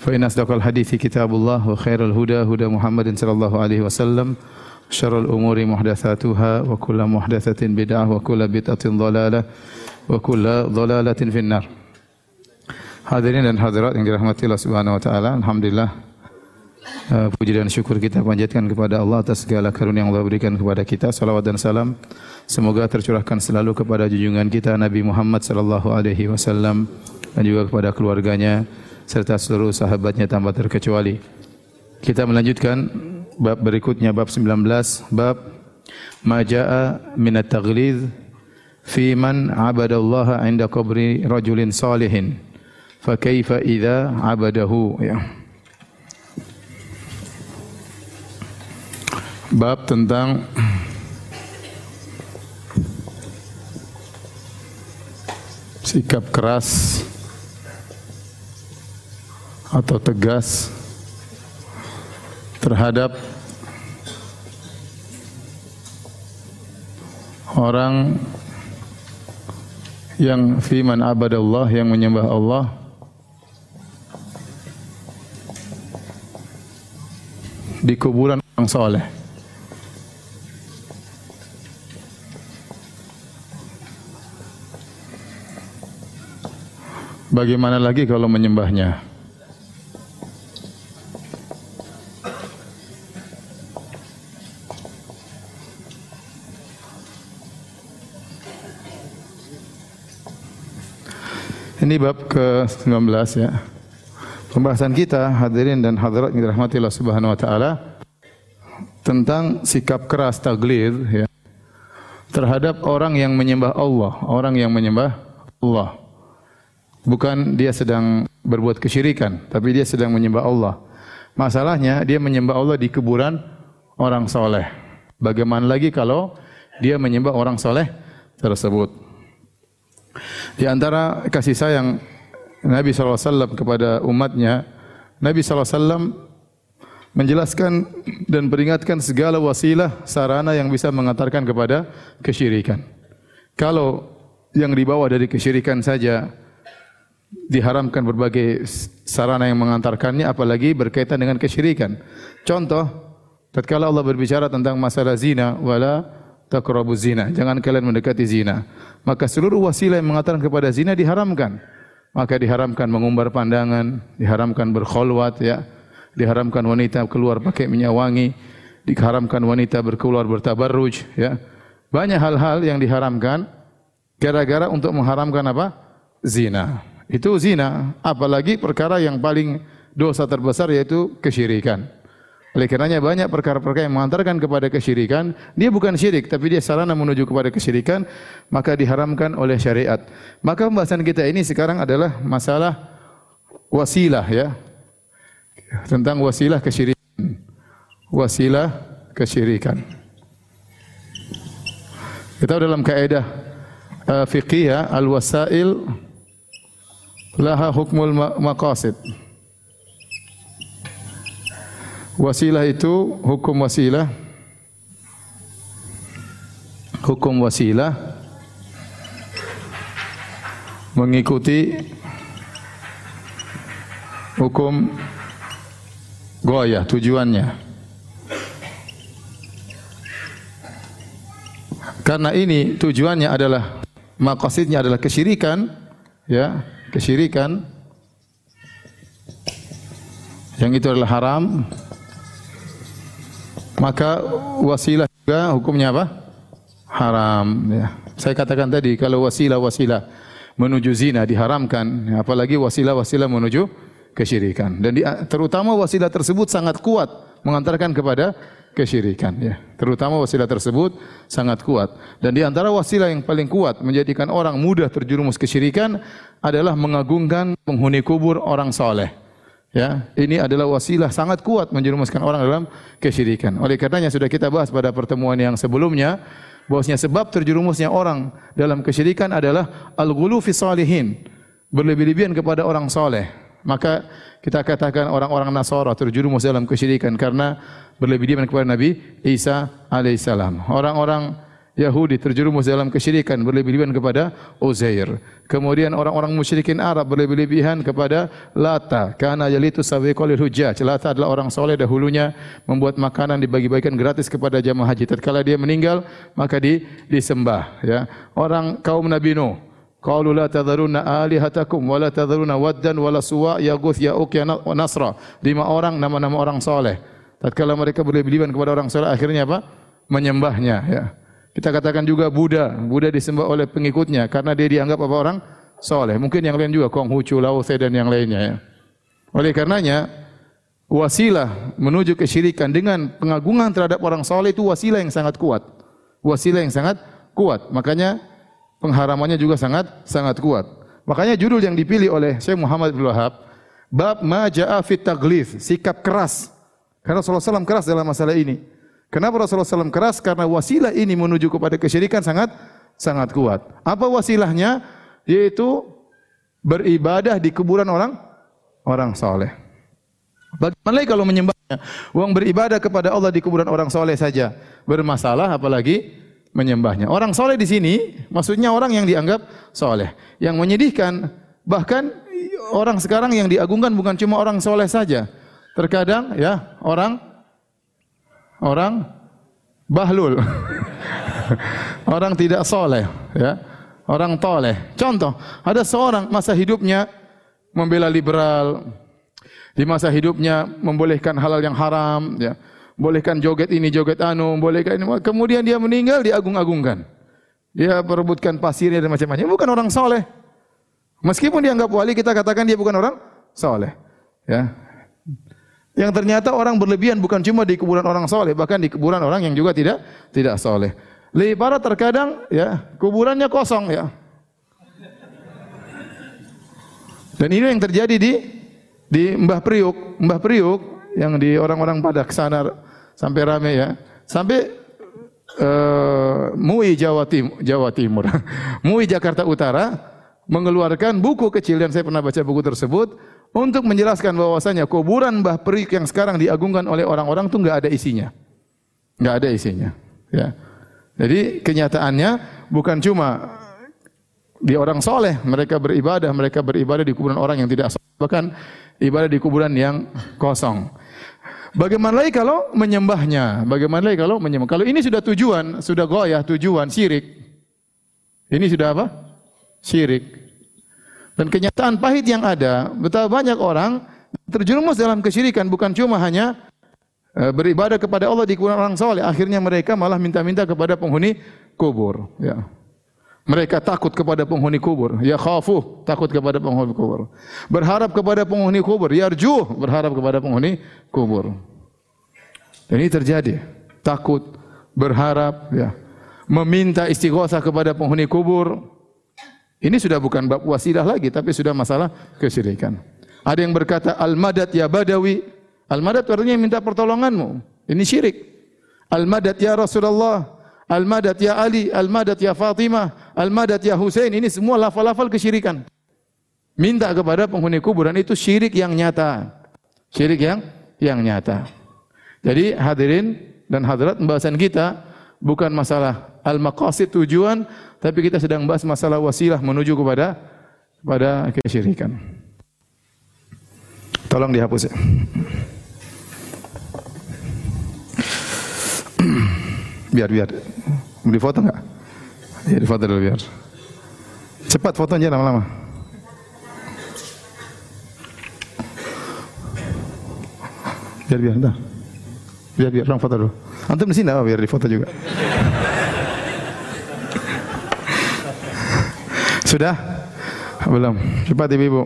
فإن أصدق الحديث كتاب الله وخير الهدى هدى محمد صلى الله عليه وسلم شر الأمور محدثاتها وكل محدثة بدعة وكل بدعة ضلالة وكل ضلالة في النار Hadirin dan hadirat yang dirahmati Allah Subhanahu wa taala, alhamdulillah uh, puji dan syukur kita panjatkan kepada Allah atas segala karunia yang Allah berikan kepada kita. Salawat dan salam semoga tercurahkan selalu kepada junjungan kita Nabi Muhammad sallallahu alaihi wasallam dan juga kepada keluarganya serta seluruh sahabatnya tanpa terkecuali. Kita melanjutkan bab berikutnya bab 19 bab majaa min at-taghlid fi man abadallaha 'inda qabri rajulin salihin fa kaifa idza abadahu ya. Bab tentang sikap keras atau tegas terhadap orang yang fiman abadallah yang menyembah Allah di kuburan orang soleh. Bagaimana lagi kalau menyembahnya? Ini bab ke-19 ya. Pembahasan kita hadirin dan hadirat yang dirahmati Allah Subhanahu wa taala tentang sikap keras taglid ya terhadap orang yang menyembah Allah, orang yang menyembah Allah. Bukan dia sedang berbuat kesyirikan, tapi dia sedang menyembah Allah. Masalahnya dia menyembah Allah di kuburan orang soleh. Bagaimana lagi kalau dia menyembah orang soleh tersebut? Di antara kasih sayang Nabi SAW kepada umatnya, Nabi SAW menjelaskan dan peringatkan segala wasilah sarana yang bisa mengantarkan kepada kesyirikan. Kalau yang dibawa dari kesyirikan saja diharamkan berbagai sarana yang mengantarkannya apalagi berkaitan dengan kesyirikan. Contoh, tatkala Allah berbicara tentang masalah zina wala taqrabu zina, jangan kalian mendekati zina maka seluruh wasilah yang mengatakan kepada zina diharamkan. Maka diharamkan mengumbar pandangan, diharamkan berkholwat ya, diharamkan wanita keluar pakai minyak wangi, diharamkan wanita berkeluar bertabarruj ya. Banyak hal-hal yang diharamkan gara-gara untuk mengharamkan apa? Zina. Itu zina, apalagi perkara yang paling dosa terbesar yaitu kesyirikan. Oleh karenanya banyak perkara-perkara yang mengantarkan kepada kesyirikan, dia bukan syirik tapi dia sarana menuju kepada kesyirikan, maka diharamkan oleh syariat. Maka pembahasan kita ini sekarang adalah masalah wasilah ya. Tentang wasilah kesyirikan. Wasilah kesyirikan. Kita dalam kaidah uh, fiqhiyah al-wasail laha hukmul maqasid. Wasilah itu hukum wasilah. Hukum wasilah. Mengikuti hukum goya tujuannya. Karena ini tujuannya adalah maqasidnya adalah kesyirikan, ya, kesyirikan. Yang itu adalah haram maka wasilah juga hukumnya apa? Haram. Ya. Saya katakan tadi kalau wasilah-wasilah menuju zina diharamkan, apalagi wasilah-wasilah menuju kesyirikan. Dan di, terutama wasilah tersebut sangat kuat mengantarkan kepada kesyirikan. Ya. Terutama wasilah tersebut sangat kuat. Dan di antara wasilah yang paling kuat menjadikan orang mudah terjerumus kesyirikan adalah mengagungkan penghuni kubur orang soleh. Ya, ini adalah wasilah sangat kuat menjerumuskan orang dalam kesyirikan. Oleh karenanya sudah kita bahas pada pertemuan yang sebelumnya bahwasanya sebab terjerumusnya orang dalam kesyirikan adalah al-ghulu fi salihin, berlebih-lebihan kepada orang soleh. Maka kita katakan orang-orang Nasara terjerumus dalam kesyirikan karena berlebih-lebihan kepada Nabi Isa alaihissalam. Orang-orang Yahudi terjerumus dalam kesyirikan berlebih-lebihan kepada Uzair. Kemudian orang-orang musyrikin Arab berlebih-lebihan kepada Lata karena yalitu sawiqalil hujjaj. Lata adalah orang soleh dahulunya membuat makanan dibagi-bagikan gratis kepada jamaah haji. Tatkala dia meninggal maka di, disembah ya. Orang kaum Nabi Nuh Qalu la tadharunna alihatakum wa la tadharunna waddan wa la suwa yaguth ya'uq ya nasra. Lima orang nama-nama orang soleh. Tatkala mereka berlebih-lebihan kepada orang soleh akhirnya apa? Menyembahnya ya. Kita katakan juga Buddha. Buddha disembah oleh pengikutnya karena dia dianggap apa orang? Soleh. Mungkin yang lain juga Konghucu, Lao Tse dan yang lainnya ya. Oleh karenanya wasilah menuju kesyirikan dengan pengagungan terhadap orang soleh itu wasilah yang sangat kuat. Wasilah yang sangat kuat. Makanya pengharamannya juga sangat sangat kuat. Makanya judul yang dipilih oleh Syekh Muhammad bin Wahab bab ma jaa fit taglif, sikap keras. Karena Rasulullah SAW keras dalam masalah ini. Kenapa Rasulullah SAW keras? Karena wasilah ini menuju kepada kesyirikan sangat sangat kuat. Apa wasilahnya? Yaitu beribadah di kuburan orang orang soleh. Bagaimana kalau menyembahnya? Uang beribadah kepada Allah di kuburan orang soleh saja bermasalah, apalagi menyembahnya. Orang soleh di sini maksudnya orang yang dianggap soleh. Yang menyedihkan bahkan orang sekarang yang diagungkan bukan cuma orang soleh saja. Terkadang ya orang orang bahlul. orang tidak soleh, ya. Orang toleh. Contoh, ada seorang masa hidupnya membela liberal, di masa hidupnya membolehkan halal yang haram, ya. Bolehkan joget ini, joget anu, bolehkan ini. Kemudian dia meninggal, diagung-agungkan. Dia perebutkan pasirnya dan macam-macam. Bukan orang soleh. Meskipun dianggap wali, kita katakan dia bukan orang soleh. Ya, yang ternyata orang berlebihan bukan cuma di kuburan orang soleh, bahkan di kuburan orang yang juga tidak tidak soleh. Lebih parah terkadang ya kuburannya kosong ya. Dan ini yang terjadi di di Mbah Priuk, Mbah Priuk yang di orang-orang pada ke sana sampai rame ya. Sampai uh, MUI Jawa Timur, Jawa Timur. MUI Jakarta Utara mengeluarkan buku kecil dan saya pernah baca buku tersebut untuk menjelaskan bahwasanya kuburan Mbah Perik yang sekarang diagungkan oleh orang-orang itu enggak ada isinya. Enggak ada isinya, ya. Jadi kenyataannya bukan cuma di orang soleh mereka beribadah, mereka beribadah di kuburan orang yang tidak soleh, bahkan ibadah di kuburan yang kosong. Bagaimana lagi kalau menyembahnya? Bagaimana lagi kalau menyembah? Kalau ini sudah tujuan, sudah goyah tujuan syirik. Ini sudah apa? Syirik. Dan kenyataan pahit yang ada, betapa banyak orang terjerumus dalam kesyirikan bukan cuma hanya e, beribadah kepada Allah di kuburan orang soleh. Akhirnya mereka malah minta-minta kepada penghuni kubur. Ya. Mereka takut kepada penghuni kubur. Ya khafu, takut kepada penghuni kubur. Berharap kepada penghuni kubur. Yarju, berharap kepada penghuni kubur. Dan ini terjadi. Takut, berharap, ya. meminta istighosah kepada penghuni kubur. Ini sudah bukan bab wasilah lagi, tapi sudah masalah kesyirikan. Ada yang berkata, Al-Madad ya Badawi. Al-Madad artinya minta pertolonganmu. Ini syirik. Al-Madad ya Rasulullah. Al-Madad ya Ali. Al-Madad ya Fatimah. Al-Madad ya Hussein. Ini semua lafal-lafal kesyirikan. Minta kepada penghuni kuburan itu syirik yang nyata. Syirik yang yang nyata. Jadi hadirin dan hadirat pembahasan kita bukan masalah al-maqasid tujuan, tapi kita sedang bahas masalah wasilah menuju kepada pada kesyirikan. Tolong dihapus ya. biar biar. Mau foto enggak? Ya foto dulu biar. Cepat fotonya lama-lama. Biar biar, entar. Biar biar, orang foto dulu. Antum di sini apa biar foto juga. Sudah? Belum. Cepat ibu-ibu.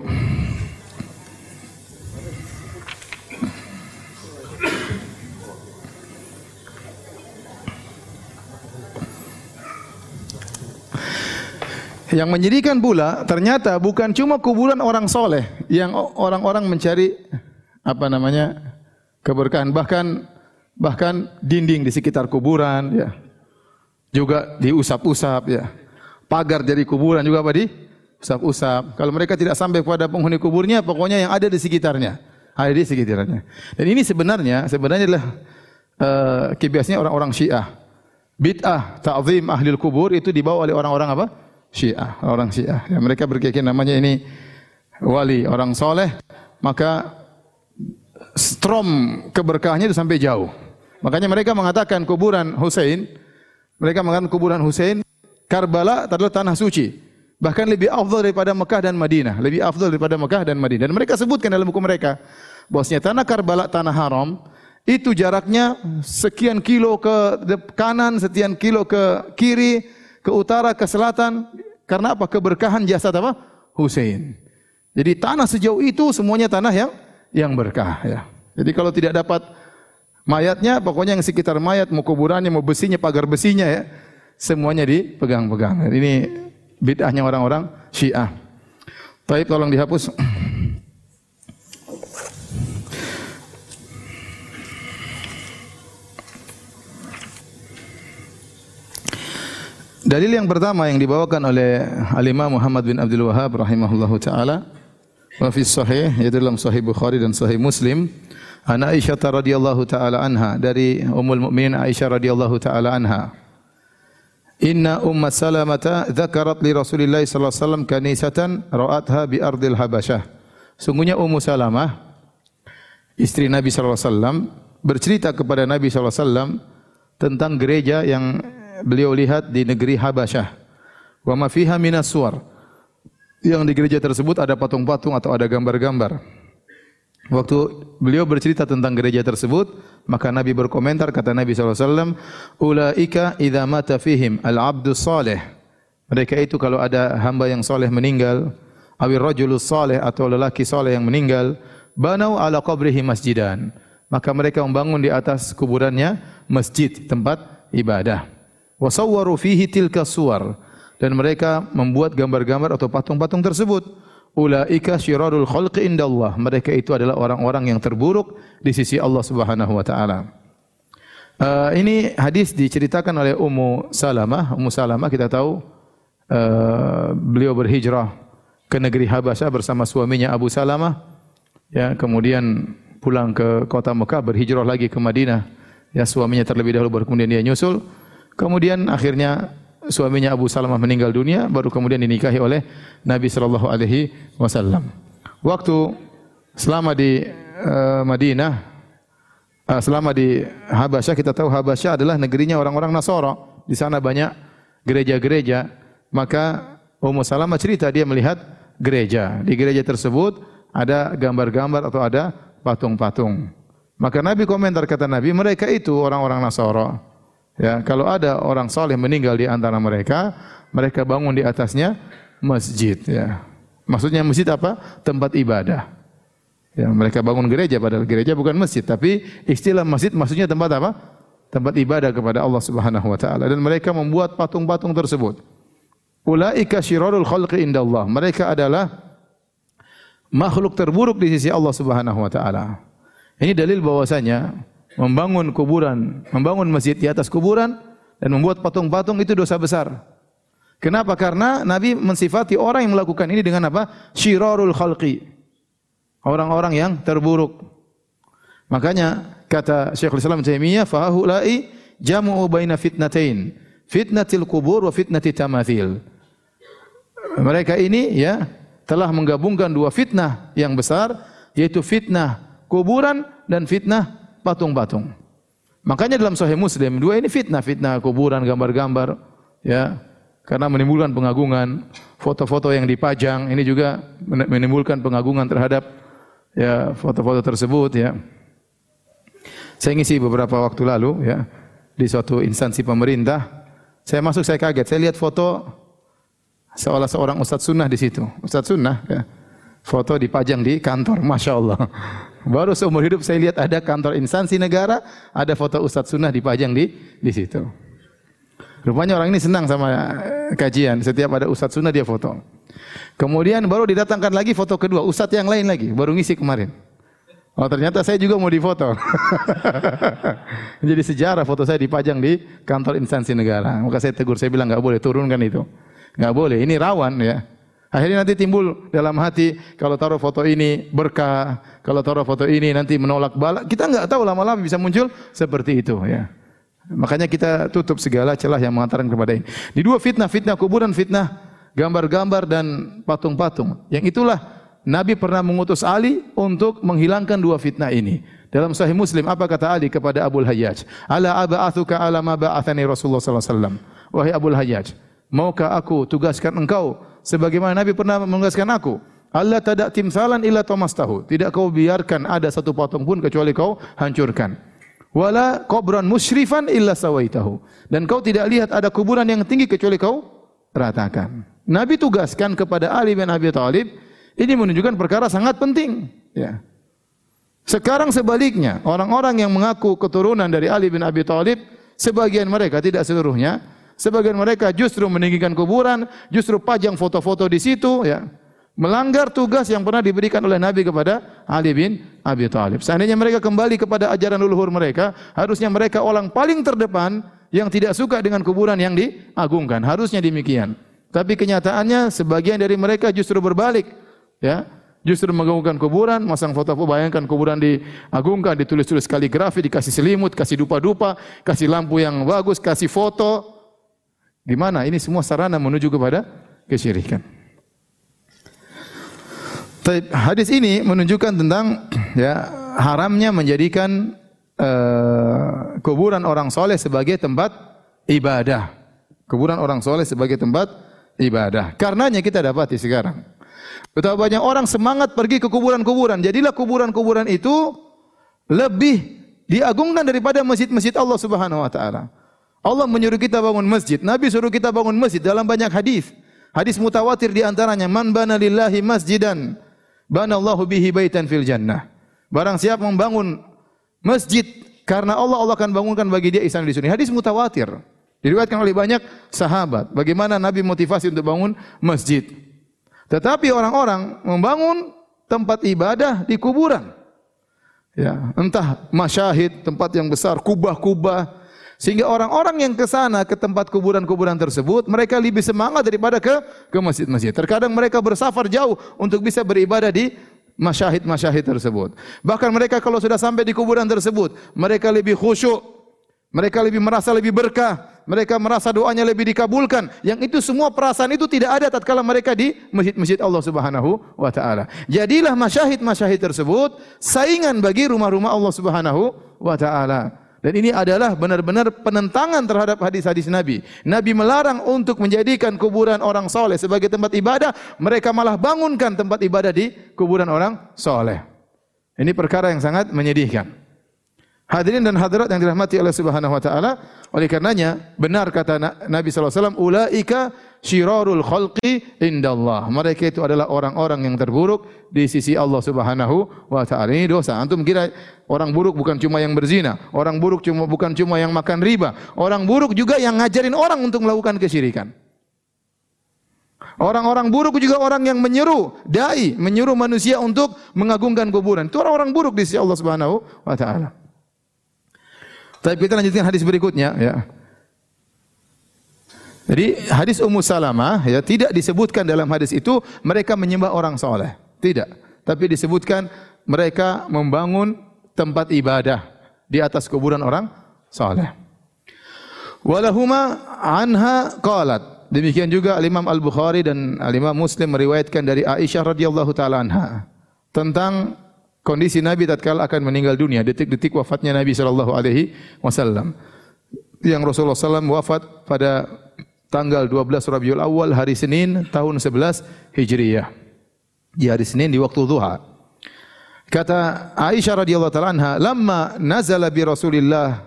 Yang menjadikan pula ternyata bukan cuma kuburan orang soleh yang orang-orang mencari apa namanya? keberkahan bahkan bahkan dinding di sekitar kuburan ya. Juga diusap-usap ya. Pagar dari kuburan juga apa di usap-usap. Kalau mereka tidak sampai kepada penghuni kuburnya, pokoknya yang ada di sekitarnya, ada di sekitarnya. Dan ini sebenarnya sebenarnya adalah uh, kebiasaannya orang-orang Syiah. Bid'ah ta'zim ahli kubur itu dibawa oleh orang-orang apa? Syiah, orang Syiah. Ya, mereka berkeyakinan namanya ini wali, orang soleh, maka strom keberkahannya itu sampai jauh. Makanya mereka mengatakan kuburan Hussein, mereka mengatakan kuburan Hussein, Karbala adalah tanah suci. Bahkan lebih afdal daripada Mekah dan Madinah. Lebih afdal daripada Mekah dan Madinah. Dan mereka sebutkan dalam buku mereka, bahwasanya tanah Karbala, tanah haram, itu jaraknya sekian kilo ke kanan, sekian kilo ke kiri, ke utara, ke selatan. Karena apa? Keberkahan jasad apa? Hussein. Jadi tanah sejauh itu semuanya tanah yang yang berkah ya. Jadi kalau tidak dapat mayatnya, pokoknya yang sekitar mayat, mau kuburannya, mau besinya, pagar besinya ya, semuanya dipegang-pegang. Ini bid'ahnya orang-orang Syiah. Baik, tolong dihapus. Dalil yang pertama yang dibawakan oleh Alimah Muhammad bin Abdul Wahab rahimahullahu taala wa fi sahih yaitu dalam sahih Bukhari dan sahih Muslim an Aisyah radhiyallahu taala anha dari Ummul Mukminin Aisyah radhiyallahu taala anha Inna Umma Salamata dzakarat li Rasulillah sallallahu alaihi wasallam kanisatan ra'atha bi ardil Habasyah Sungguhnya Ummu Salamah istri Nabi sallallahu alaihi wasallam bercerita kepada Nabi sallallahu alaihi wasallam tentang gereja yang beliau lihat di negeri Habasyah. Wa ma fiha minas suwar. Yang di gereja tersebut ada patung-patung atau ada gambar-gambar. Waktu beliau bercerita tentang gereja tersebut, maka Nabi berkomentar kata Nabi SAW, Ulaika idha mata fihim al-abdu salih. Mereka itu kalau ada hamba yang soleh meninggal, awir rajulus salih atau lelaki soleh yang meninggal, banau ala qabrihi masjidan. Maka mereka membangun di atas kuburannya masjid, tempat ibadah. Wasawwaru fihi tilka suwar dan mereka membuat gambar-gambar atau patung-patung tersebut. Ulaika syirarul khalqi indallah. Mereka itu adalah orang-orang yang terburuk di sisi Allah Subhanahu wa taala. Uh, ini hadis diceritakan oleh Ummu Salamah. Ummu Salamah kita tahu uh, beliau berhijrah ke negeri Habasyah bersama suaminya Abu Salamah. Ya, kemudian pulang ke kota Mekah berhijrah lagi ke Madinah. Ya, suaminya terlebih dahulu baru kemudian dia nyusul. Kemudian akhirnya suaminya Abu Salamah meninggal dunia, baru kemudian dinikahi oleh Nabi sallallahu alaihi wasallam. Waktu selama di uh, Madinah, uh, selama di Habasyah, kita tahu Habasyah adalah negerinya orang-orang Nasara. Di sana banyak gereja-gereja. Maka Ummu Salamah cerita dia melihat gereja. Di gereja tersebut ada gambar-gambar atau ada patung-patung. Maka Nabi komentar kata Nabi, mereka itu orang-orang Nasara. Ya, kalau ada orang soleh meninggal di antara mereka, mereka bangun di atasnya masjid. Ya. Maksudnya masjid apa? Tempat ibadah. Ya, mereka bangun gereja, padahal gereja bukan masjid, tapi istilah masjid maksudnya tempat apa? Tempat ibadah kepada Allah Subhanahu wa taala dan mereka membuat patung-patung tersebut. Ulaika syirarul khalqi indallah. Mereka adalah makhluk terburuk di sisi Allah Subhanahu wa taala. Ini dalil bahwasanya membangun kuburan, membangun masjid di atas kuburan dan membuat patung-patung itu dosa besar. Kenapa? Karena Nabi mensifati orang yang melakukan ini dengan apa? Syirarul khalqi. Orang-orang yang terburuk. Makanya kata Syekhul Islam Taimiyah, "Fahulai jamu baina fitnatain, fitnatil kubur wa fitnati tamathil." Mereka ini ya telah menggabungkan dua fitnah yang besar yaitu fitnah kuburan dan fitnah patung-patung. Makanya dalam Sahih Muslim dua ini fitnah, fitnah kuburan, gambar-gambar, ya, karena menimbulkan pengagungan. Foto-foto yang dipajang ini juga menimbulkan pengagungan terhadap ya foto-foto tersebut, ya. Saya ngisi beberapa waktu lalu, ya, di suatu instansi pemerintah. Saya masuk, saya kaget. Saya lihat foto seolah seorang ustadz sunnah di situ. Ustadz sunnah, ya. Foto dipajang di kantor, masya Allah. Baru seumur hidup saya lihat ada kantor instansi negara, ada foto Ustadz Sunnah dipajang di di situ. Rupanya orang ini senang sama eh, kajian. Setiap ada Ustadz Sunnah dia foto. Kemudian baru didatangkan lagi foto kedua, Ustadz yang lain lagi, baru ngisi kemarin. Oh ternyata saya juga mau difoto. Jadi sejarah foto saya dipajang di kantor instansi negara. Maka saya tegur, saya bilang nggak boleh turunkan itu. Nggak boleh, ini rawan ya. Akhirnya nanti timbul dalam hati kalau taruh foto ini berkah, kalau taruh foto ini nanti menolak bala. Kita nggak tahu lama-lama bisa muncul seperti itu ya. Makanya kita tutup segala celah yang mengatakan kepada ini. Di dua fitnah, fitnah kuburan, fitnah gambar-gambar dan patung-patung. Yang itulah Nabi pernah mengutus Ali untuk menghilangkan dua fitnah ini. Dalam Sahih Muslim apa kata Ali kepada Abu Hayyaj? Ala aba'athuka ala ma ba'athani Rasulullah sallallahu alaihi wasallam. Wahai Abu Hayyaj, maukah aku tugaskan engkau sebagaimana Nabi pernah menugaskan aku? Allah tidak timsalan illa tahu. Tidak kau biarkan ada satu patung pun kecuali kau hancurkan. Wala qabran musyrifan illa sawaitahu. Dan kau tidak lihat ada kuburan yang tinggi kecuali kau ratakan. Nabi tugaskan kepada Ali bin Abi Thalib ini menunjukkan perkara sangat penting. Ya. Sekarang sebaliknya, orang-orang yang mengaku keturunan dari Ali bin Abi Thalib, sebagian mereka tidak seluruhnya, sebagian mereka justru meninggikan kuburan, justru pajang foto-foto di situ, ya. Melanggar tugas yang pernah diberikan oleh Nabi kepada Ali bin Abi Thalib. Seandainya mereka kembali kepada ajaran leluhur mereka, harusnya mereka orang paling terdepan yang tidak suka dengan kuburan yang diagungkan. Harusnya demikian. Tapi kenyataannya sebagian dari mereka justru berbalik ya justru mengagungkan kuburan, masang foto-foto, bayangkan kuburan diagungkan, ditulis-tulis kaligrafi, dikasih selimut, kasih dupa-dupa, kasih lampu yang bagus, kasih foto. Gimana? Ini semua sarana menuju kepada kesyirikan. Hadis ini menunjukkan tentang ya haramnya menjadikan uh, kuburan orang soleh sebagai tempat ibadah. Kuburan orang soleh sebagai tempat ibadah. Karenanya kita dapati sekarang Betapa banyak orang semangat pergi ke kuburan-kuburan. Jadilah kuburan-kuburan itu lebih diagungkan daripada masjid-masjid Allah Subhanahu wa taala. Allah menyuruh kita bangun masjid, Nabi suruh kita bangun masjid dalam banyak hadis. Hadis mutawatir di antaranya man bana lillahi masjidan banallahu bihi baitan fil jannah. Barang siapa membangun masjid karena Allah Allah akan bangunkan bagi dia istana di sini. Hadis mutawatir. Diriwayatkan oleh banyak sahabat. Bagaimana Nabi motivasi untuk bangun masjid. Tetapi orang-orang membangun tempat ibadah di kuburan. Ya, entah masyahid, tempat yang besar, kubah-kubah, sehingga orang-orang yang ke sana ke tempat kuburan-kuburan tersebut, mereka lebih semangat daripada ke ke masjid-masjid. Terkadang mereka bersafar jauh untuk bisa beribadah di masyahid-masyahid tersebut. Bahkan mereka kalau sudah sampai di kuburan tersebut, mereka lebih khusyuk, mereka lebih merasa lebih berkah, mereka merasa doanya lebih dikabulkan. Yang itu semua perasaan itu tidak ada tatkala mereka di masjid-masjid Allah Subhanahu wa taala. Jadilah masyahid-masyahid tersebut saingan bagi rumah-rumah Allah Subhanahu wa taala. Dan ini adalah benar-benar penentangan terhadap hadis-hadis Nabi. Nabi melarang untuk menjadikan kuburan orang soleh sebagai tempat ibadah. Mereka malah bangunkan tempat ibadah di kuburan orang soleh. Ini perkara yang sangat menyedihkan. Hadirin dan hadirat yang dirahmati oleh Subhanahu wa taala, oleh karenanya benar kata Nabi sallallahu alaihi wasallam, ulaika syirarul khalqi indallah. Mereka itu adalah orang-orang yang terburuk di sisi Allah Subhanahu wa taala. Ini dosa. Antum kira orang buruk bukan cuma yang berzina, orang buruk cuma bukan cuma yang makan riba, orang buruk juga yang ngajarin orang untuk melakukan kesyirikan. Orang-orang buruk juga orang yang menyeru dai, menyuruh manusia untuk mengagungkan kuburan. Itu orang-orang buruk di sisi Allah Subhanahu wa taala. Tapi kita lanjutkan hadis berikutnya ya. Jadi hadis Ummu Salamah ya tidak disebutkan dalam hadis itu mereka menyembah orang soleh. Tidak. Tapi disebutkan mereka membangun tempat ibadah di atas kuburan orang soleh. Walahuma anha qalat. Demikian juga Imam Al-Bukhari dan Imam Muslim meriwayatkan dari Aisyah radhiyallahu taala anha tentang kondisi Nabi tatkala akan meninggal dunia, detik-detik wafatnya Nabi sallallahu alaihi wasallam. Yang Rasulullah SAW wafat pada tanggal 12 Rabiul Awal hari Senin tahun 11 Hijriyah. Di hari Senin di waktu duha. Kata Aisyah radhiyallahu taala anha, "Lamma nazala bi Rasulillah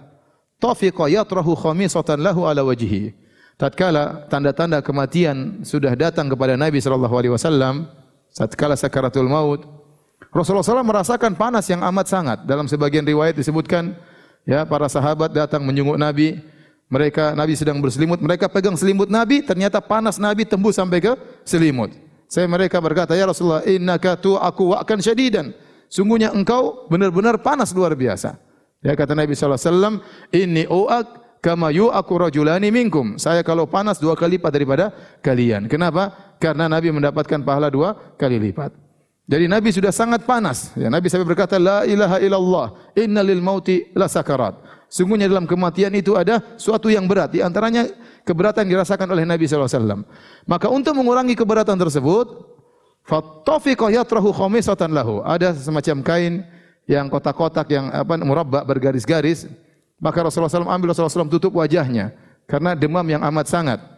tafiqa yatrahu khamisatan lahu ala wajhihi." Tatkala tanda-tanda kematian sudah datang kepada Nabi sallallahu alaihi wasallam, tatkala sakaratul maut, Rasulullah SAW merasakan panas yang amat sangat. Dalam sebagian riwayat disebutkan, ya para sahabat datang menyunguk Nabi. Mereka Nabi sedang berselimut, mereka pegang selimut Nabi, ternyata panas Nabi tembus sampai ke selimut. Saya mereka berkata, "Ya Rasulullah, innaka aku akan syadidan." Sungguhnya engkau benar-benar panas luar biasa. Ya kata Nabi SAW, Inni u'ak kama yu'aku rajulani minkum. Saya kalau panas dua kali lipat daripada kalian. Kenapa? Karena Nabi mendapatkan pahala dua kali lipat. Jadi Nabi sudah sangat panas. Ya, Nabi sampai berkata, La ilaha illallah, inna lil mauti la sakarat. Sungguhnya dalam kematian itu ada suatu yang berat. Di antaranya keberatan dirasakan oleh Nabi SAW. Maka untuk mengurangi keberatan tersebut, Fattafiqa yatrahu khamisatan lahu. Ada semacam kain yang kotak-kotak yang apa murabba bergaris-garis. Maka Rasulullah SAW ambil Rasulullah SAW tutup wajahnya karena demam yang amat sangat.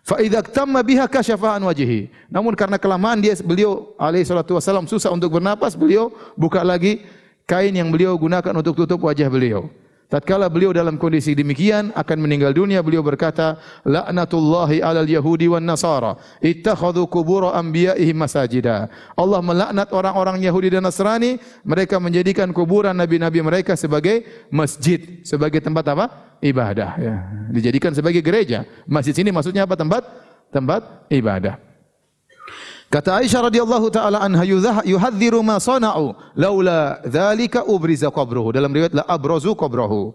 Fa idza tamma biha kasyafa an wajhi. Namun karena kelamaan dia beliau alaihi salatu wasallam susah untuk bernapas, beliau buka lagi kain yang beliau gunakan untuk tutup wajah beliau. Tatkala beliau dalam kondisi demikian akan meninggal dunia, beliau berkata, "Laknatullahi 'alal yahudi wan nasara, ittakhadhu qubur anbiya'ihim masajida." Allah melaknat orang-orang Yahudi dan Nasrani, mereka menjadikan kuburan nabi-nabi mereka sebagai masjid, sebagai tempat apa? Ibadah ya. Dijadikan sebagai gereja. Masjid ini maksudnya apa? Tempat tempat ibadah. Kata Aisyah radhiyallahu taala anha yuhadziru ma sana'u laula dzalika ubriza qabruhu. Dalam riwayat la abrazu qabrahu.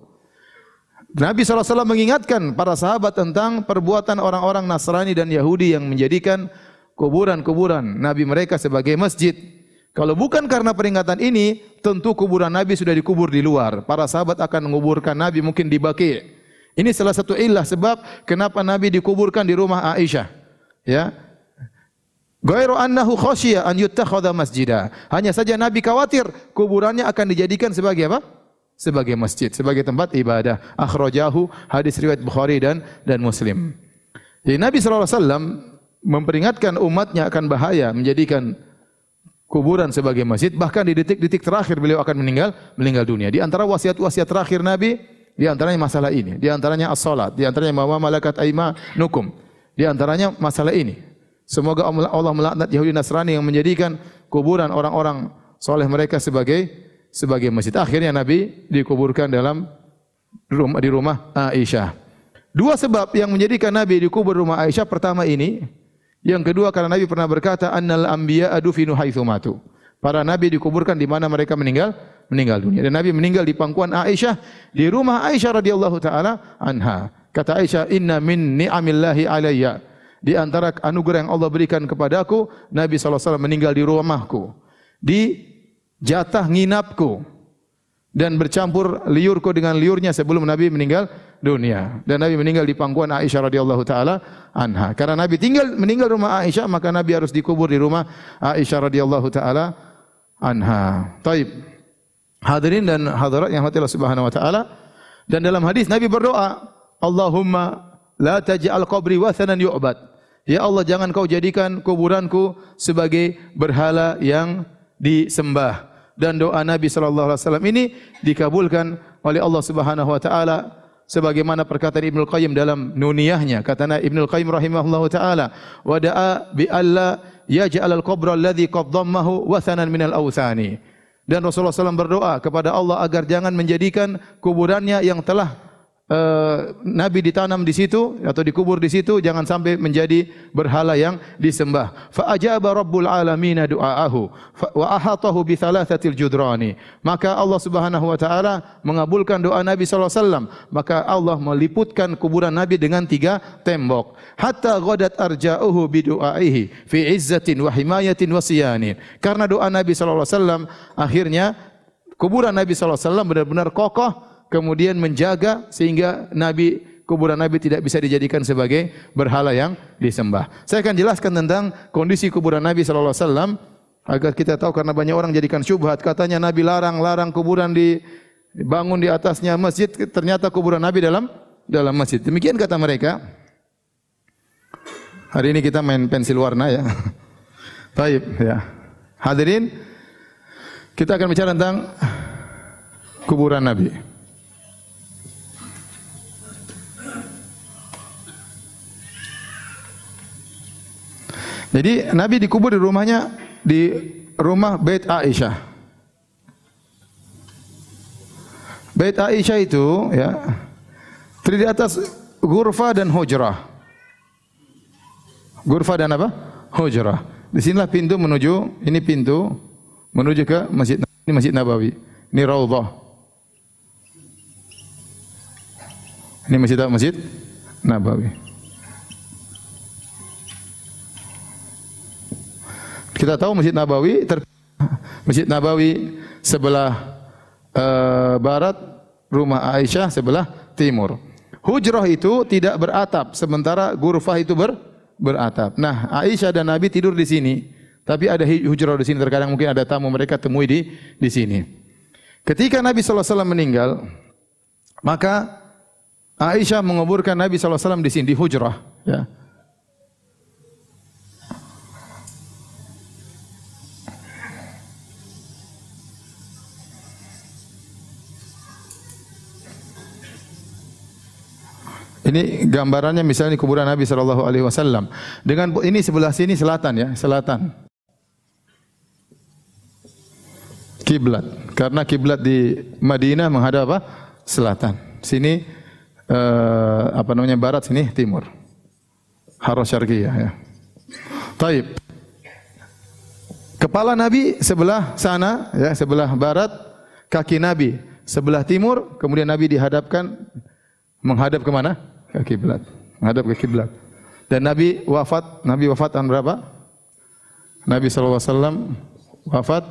Nabi SAW mengingatkan para sahabat tentang perbuatan orang-orang Nasrani dan Yahudi yang menjadikan kuburan-kuburan Nabi mereka sebagai masjid. Kalau bukan karena peringatan ini, tentu kuburan Nabi sudah dikubur di luar. Para sahabat akan menguburkan Nabi mungkin di Baqi. Ini salah satu ilah sebab kenapa Nabi dikuburkan di rumah Aisyah. Ya, Ghairu annahu khasyiya an yuttakhadha masjida. Hanya saja Nabi khawatir kuburannya akan dijadikan sebagai apa? Sebagai masjid, sebagai tempat ibadah. Akhrajahu hadis riwayat Bukhari dan dan Muslim. Jadi Nabi SAW memperingatkan umatnya akan bahaya menjadikan kuburan sebagai masjid. Bahkan di detik-detik terakhir beliau akan meninggal meninggal dunia. Di antara wasiat-wasiat terakhir Nabi, di antaranya masalah ini. Di antaranya as-salat. Di antaranya mawa malakat nukum. Di antaranya masalah ini. Semoga Allah melaknat Yahudi Nasrani yang menjadikan kuburan orang-orang soleh mereka sebagai sebagai masjid. Akhirnya Nabi dikuburkan dalam rumah di rumah Aisyah. Dua sebab yang menjadikan Nabi dikubur rumah Aisyah pertama ini, yang kedua karena Nabi pernah berkata annal anbiya adufinu haitsu matu. Para nabi dikuburkan di mana mereka meninggal meninggal dunia dan Nabi meninggal di pangkuan Aisyah di rumah Aisyah radhiyallahu taala anha. Kata Aisyah, "Inna min ni'amillahi alayya." Di antara anugerah yang Allah berikan kepadaku, Nabi SAW meninggal di rumahku. Di jatah nginapku. Dan bercampur liurku dengan liurnya sebelum Nabi meninggal dunia. Dan Nabi meninggal di pangkuan Aisyah radhiyallahu taala anha. Karena Nabi tinggal meninggal rumah Aisyah, maka Nabi harus dikubur di rumah Aisyah radhiyallahu taala anha. Taib. Hadirin dan hadirat yang hati Allah Subhanahu wa taala. Dan dalam hadis Nabi berdoa, Allahumma la taj'al qabri wathanan yu'bad. Ya Allah jangan kau jadikan kuburanku sebagai berhala yang disembah. Dan doa Nabi sallallahu alaihi wasallam ini dikabulkan oleh Allah Subhanahu wa taala sebagaimana perkataan Ibnu Qayyim dalam nuniyahnya. Kata Ibnu Qayyim rahimahullahu taala, "Wa da'a bi alla yaj'al al-qabra alladhi qad dhammahu wathanan min al-awthani." Dan Rasulullah SAW berdoa kepada Allah agar jangan menjadikan kuburannya yang telah uh, Nabi ditanam di situ atau dikubur di situ jangan sampai menjadi berhala yang disembah. Fa ajaba Rabbul alamin du'aahu wa ahatahu bi thalathatil judrani. Maka Allah Subhanahu wa taala mengabulkan doa Nabi sallallahu alaihi wasallam. Maka Allah meliputkan kuburan Nabi dengan tiga tembok. Hatta ghadat arja'uhu bi du'aihi fi izzatin wa himayatin wa siyanin. Karena doa Nabi sallallahu alaihi wasallam akhirnya kuburan Nabi sallallahu alaihi wasallam benar-benar kokoh kemudian menjaga sehingga Nabi kuburan Nabi tidak bisa dijadikan sebagai berhala yang disembah. Saya akan jelaskan tentang kondisi kuburan Nabi sallallahu alaihi wasallam agar kita tahu karena banyak orang jadikan syubhat katanya Nabi larang larang kuburan dibangun di atasnya masjid ternyata kuburan Nabi dalam dalam masjid. Demikian kata mereka. Hari ini kita main pensil warna ya. Baik ya. Hadirin kita akan bicara tentang kuburan Nabi. Jadi Nabi dikubur di rumahnya di rumah Bait Aisyah. Bait Aisyah itu ya terdiri atas gurfa dan hujrah. Gurfa dan apa? Hujrah. Di sinilah pintu menuju ini pintu menuju ke Masjid ini Masjid Nabawi. Ini Raudhah. Ini Masjid Masjid Nabawi. Kita tahu Masjid Nabawi ter Masjid Nabawi sebelah uh, barat, rumah Aisyah sebelah timur. Hujrah itu tidak beratap, sementara gurfah itu ber, beratap. Nah, Aisyah dan Nabi tidur di sini, tapi ada hujrah di sini. Terkadang mungkin ada tamu mereka temui di di sini. Ketika Nabi SAW meninggal, maka Aisyah menguburkan Nabi SAW di sini di hujrah. Ya. Ini gambarannya misalnya di kuburan Nabi sallallahu alaihi wasallam. Dengan ini sebelah sini selatan ya, selatan. Kiblat. Karena kiblat di Madinah menghadap apa? Selatan. Sini uh, apa namanya barat, sini timur. Haros syarqiyah ya. Taib. Kepala Nabi sebelah sana ya, sebelah barat, kaki Nabi sebelah timur, kemudian Nabi dihadapkan menghadap ke mana? Ke kiblat. Menghadap ke kiblat. Dan Nabi wafat, Nabi wafat tahun berapa? Nabi SAW wafat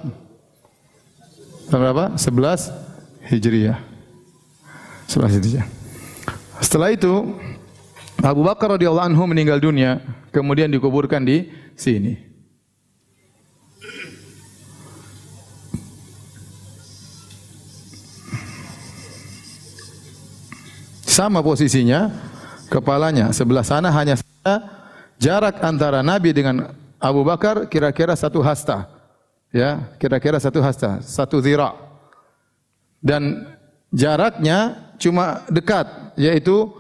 tahun berapa? 11 Hijriah. 11 Hijriah. Setelah itu Abu Bakar radhiyallahu anhu meninggal dunia, kemudian dikuburkan di sini. Sama posisinya kepalanya. Sebelah sana hanya jarak antara Nabi dengan Abu Bakar kira-kira satu hasta. Ya, kira-kira satu hasta, satu zira. Dan jaraknya cuma dekat, yaitu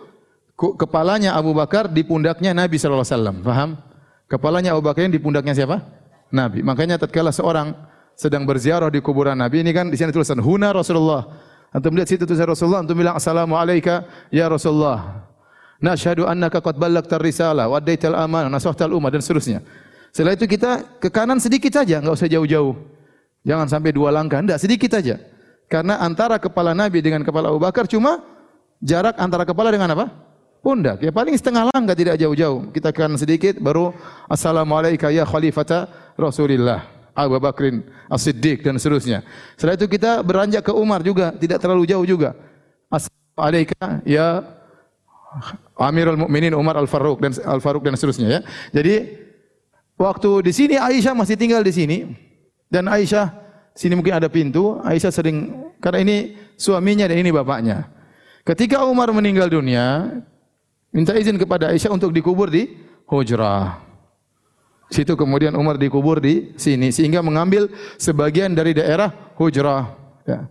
kepalanya Abu Bakar di pundaknya Nabi sallallahu alaihi wasallam. Paham? Kepalanya Abu Bakar di pundaknya siapa? Nabi. Makanya tatkala seorang sedang berziarah di kuburan Nabi, ini kan di sini tulisan huna Rasulullah. Antum lihat situ tulisan Rasulullah, antum bilang assalamu alayka ya Rasulullah. Nashhadu annaka qad ballagta risalah wa addaital amanah nasahtal ummah dan seterusnya. Setelah itu kita ke kanan sedikit saja, enggak usah jauh-jauh. Jangan sampai dua langkah, enggak, sedikit saja. Karena antara kepala Nabi dengan kepala Abu Bakar cuma jarak antara kepala dengan apa? Pundak. Ya paling setengah langkah tidak jauh-jauh. Kita ke kanan sedikit baru assalamualaikum ya khalifata Rasulillah. Abu Bakrin As-Siddiq dan seterusnya. Setelah itu kita beranjak ke Umar juga, tidak terlalu jauh juga. Assalamualaikum ya Amirul Mukminin Umar Al Faruq dan Al Faruq dan seterusnya ya. Jadi waktu di sini Aisyah masih tinggal di sini dan Aisyah sini mungkin ada pintu, Aisyah sering karena ini suaminya dan ini bapaknya. Ketika Umar meninggal dunia, minta izin kepada Aisyah untuk dikubur di hujrah. Situ kemudian Umar dikubur di sini sehingga mengambil sebagian dari daerah hujrah. Ya.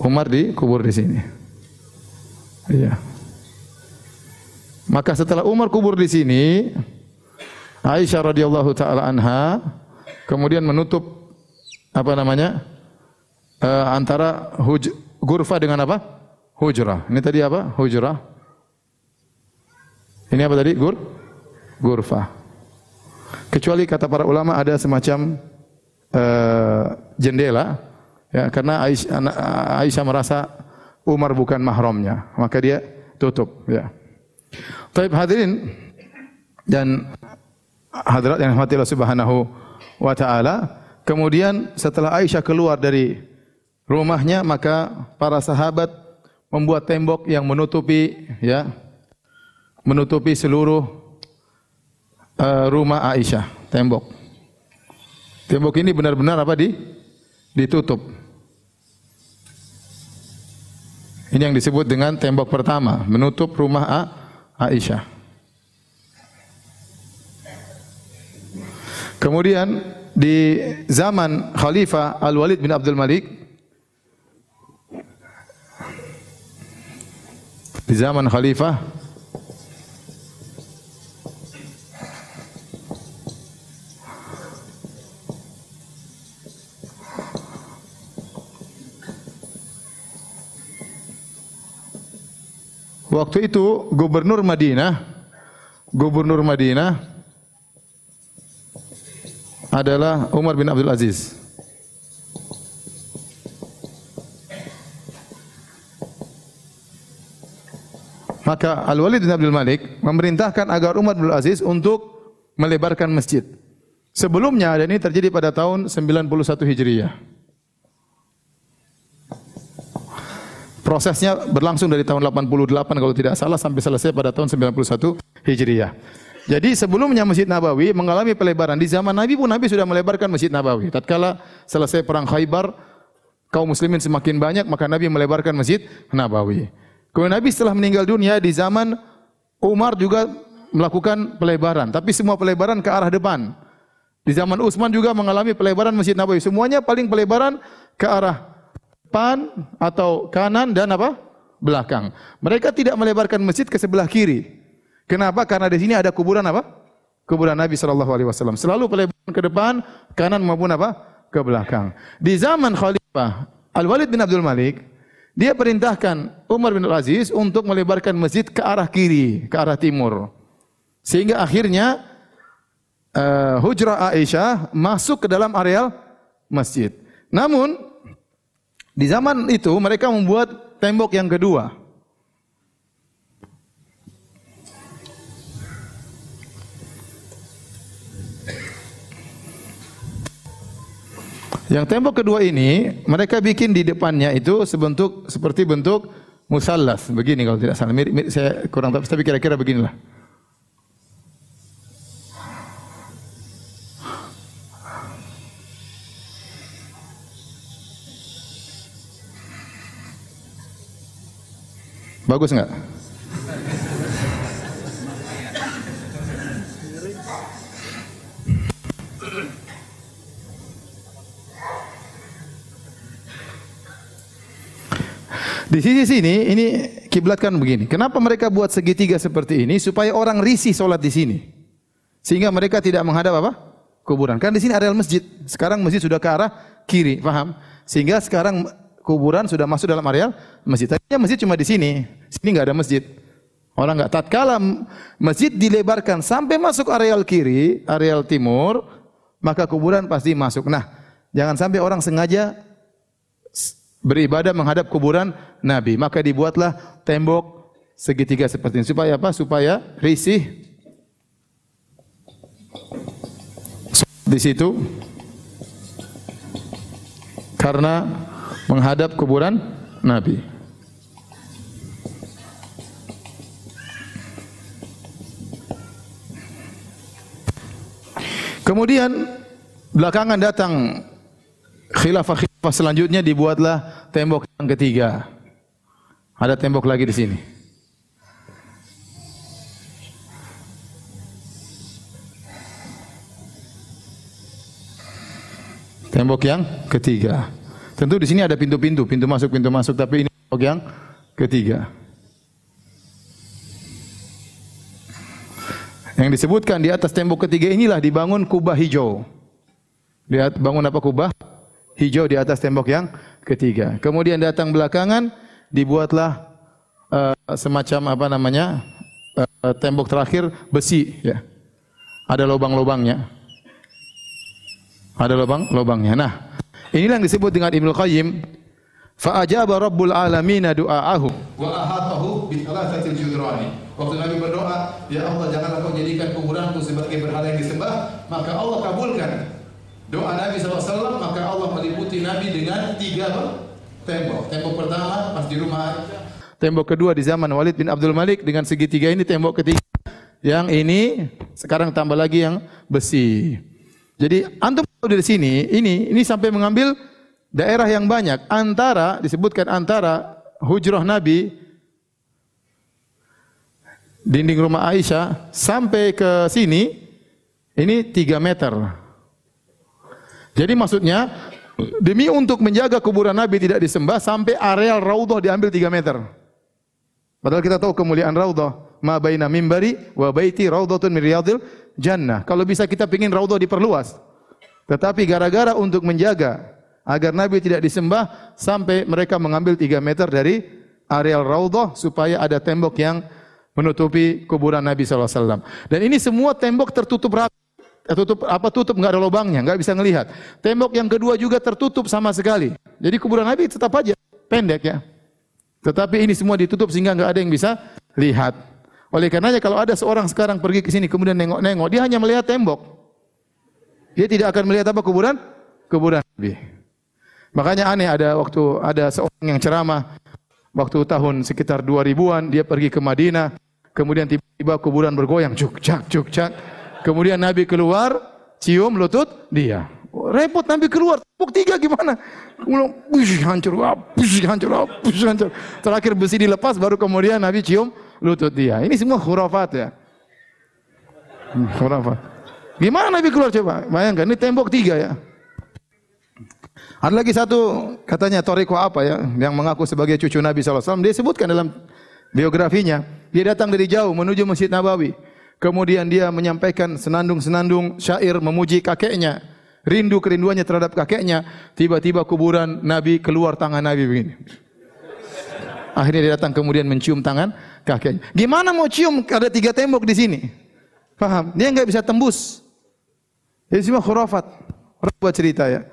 Umar dikubur di sini. Iya. Maka setelah Umar kubur di sini, Aisyah radhiyallahu taala anha kemudian menutup apa namanya? Uh, antara huj gurfa dengan apa? Hujrah. Ini tadi apa? Hujrah. Ini apa tadi? Gur? Gurfa. Kecuali kata para ulama ada semacam uh, jendela ya karena Aisyah, Aisyah merasa Umar bukan mahramnya, maka dia tutup ya. Taib hadirin dan hadirat yang rahmati Allah Subhanahu wa taala, kemudian setelah Aisyah keluar dari rumahnya, maka para sahabat membuat tembok yang menutupi ya menutupi seluruh uh, rumah Aisyah, tembok. Tembok ini benar-benar apa di ditutup. Ini yang disebut dengan tembok pertama, menutup rumah A Aisyah. Kemudian di zaman Khalifah Al-Walid bin Abdul Malik di zaman Khalifah Waktu itu gubernur Madinah, gubernur Madinah adalah Umar bin Abdul Aziz. Maka Al-Walid bin Abdul Malik memerintahkan agar Umar bin Abdul Aziz untuk melebarkan masjid. Sebelumnya dan ini terjadi pada tahun 91 Hijriah. Prosesnya berlangsung dari tahun 88 kalau tidak salah sampai selesai pada tahun 91 Hijriah. Jadi sebelumnya Masjid Nabawi mengalami pelebaran. Di zaman Nabi pun Nabi sudah melebarkan Masjid Nabawi. Tatkala selesai perang Khaybar, kaum muslimin semakin banyak, maka Nabi melebarkan Masjid Nabawi. Kemudian Nabi setelah meninggal dunia di zaman Umar juga melakukan pelebaran, tapi semua pelebaran ke arah depan. Di zaman Utsman juga mengalami pelebaran Masjid Nabawi. Semuanya paling pelebaran ke arah depan atau kanan dan apa? belakang. Mereka tidak melebarkan masjid ke sebelah kiri. Kenapa? Karena di sini ada kuburan apa? Kuburan Nabi sallallahu alaihi wasallam. Selalu pelebaran ke depan, kanan maupun apa? ke belakang. Di zaman Khalifah Al-Walid bin Abdul Malik, dia perintahkan Umar bin Al-Aziz untuk melebarkan masjid ke arah kiri, ke arah timur. Sehingga akhirnya uh, hujrah Aisyah masuk ke dalam areal masjid. Namun di zaman itu mereka membuat tembok yang kedua. Yang tembok kedua ini mereka bikin di depannya itu sebentuk seperti bentuk musallas begini kalau tidak salah. Mirip, mirip saya kurang tahu tapi kira-kira beginilah. Bagus enggak? Di sisi sini ini kiblat kan begini. Kenapa mereka buat segitiga seperti ini supaya orang risih solat di sini. Sehingga mereka tidak menghadap apa? Kuburan. Kan di sini areal masjid. Sekarang masjid sudah ke arah kiri, paham? Sehingga sekarang kuburan sudah masuk dalam areal masjid. Tadinya masjid cuma di sini. Sini enggak ada masjid. Orang enggak tatkala masjid dilebarkan sampai masuk areal kiri, areal timur, maka kuburan pasti masuk. Nah, jangan sampai orang sengaja beribadah menghadap kuburan Nabi. Maka dibuatlah tembok segitiga seperti ini. Supaya apa? Supaya risih di situ karena menghadap kuburan Nabi. Kemudian belakangan datang khilafah-khilafah selanjutnya dibuatlah tembok yang ketiga. Ada tembok lagi di sini. Tembok yang ketiga. Tentu di sini ada pintu-pintu, pintu masuk, pintu masuk, tapi ini yang ketiga. Yang disebutkan di atas tembok ketiga inilah dibangun kubah hijau. Lihat bangun apa kubah? hijau di atas tembok yang ketiga. Kemudian datang belakangan dibuatlah uh, semacam apa namanya uh, tembok terakhir besi ya. Ada lubang-lubangnya. Ada lubang-lubangnya. Nah, inilah yang disebut dengan Ibnu Qayyim fa ajaba rabbul alamin du'aahu wa ahatahu bi thalathatil judrani. Waktu Nabi berdoa, ya Allah janganlah kau jadikan kuburanku sebagai berhala yang disembah, maka Allah kabulkan doa Nabi SAW maka Allah meliputi Nabi dengan tiga tembok. Tembok pertama pas di rumah Tembok kedua di zaman Walid bin Abdul Malik dengan segitiga ini tembok ketiga. Yang ini sekarang tambah lagi yang besi. Jadi antum dari sini ini ini sampai mengambil daerah yang banyak antara disebutkan antara hujrah Nabi dinding rumah Aisyah sampai ke sini ini 3 meter. Jadi maksudnya demi untuk menjaga kuburan Nabi tidak disembah sampai areal raudhah diambil 3 meter. Padahal kita tahu kemuliaan raudhah. Ma baina mimbari wa baiti raudhatun min riyadil jannah. Kalau bisa kita pingin raudhah diperluas. Tetapi gara-gara untuk menjaga agar Nabi tidak disembah sampai mereka mengambil 3 meter dari areal raudhah supaya ada tembok yang menutupi kuburan Nabi SAW. Dan ini semua tembok tertutup rapi tutup apa tutup nggak ada lubangnya, nggak bisa ngelihat. Tembok yang kedua juga tertutup sama sekali. Jadi kuburan Nabi tetap aja pendek ya. Tetapi ini semua ditutup sehingga nggak ada yang bisa lihat. Oleh karenanya kalau ada seorang sekarang pergi ke sini kemudian nengok-nengok, dia hanya melihat tembok. Dia tidak akan melihat apa kuburan? Kuburan Nabi. Makanya aneh ada waktu ada seorang yang ceramah waktu tahun sekitar 2000-an dia pergi ke Madinah, kemudian tiba-tiba kuburan bergoyang, cuk cak cuk cak. Kemudian Nabi keluar, cium lutut dia. Repot Nabi keluar, tepuk tiga gimana? Bush, hancur, hancur, bush, hancur. Terakhir besi dilepas, baru kemudian Nabi cium lutut dia. Ini semua khurafat ya. Hmm, khurafat. Gimana Nabi keluar coba? Bayangkan, ini tembok tiga ya. Ada lagi satu katanya Toriko apa ya yang mengaku sebagai cucu Nabi SAW. Dia sebutkan dalam biografinya. Dia datang dari jauh menuju Masjid Nabawi. Kemudian dia menyampaikan senandung-senandung syair memuji kakeknya. Rindu kerinduannya terhadap kakeknya. Tiba-tiba kuburan Nabi keluar tangan Nabi begini. Akhirnya dia datang kemudian mencium tangan kakeknya. Gimana mau cium ada tiga tembok di sini? Paham? Dia nggak bisa tembus. Ini semua khurafat. Buat cerita ya.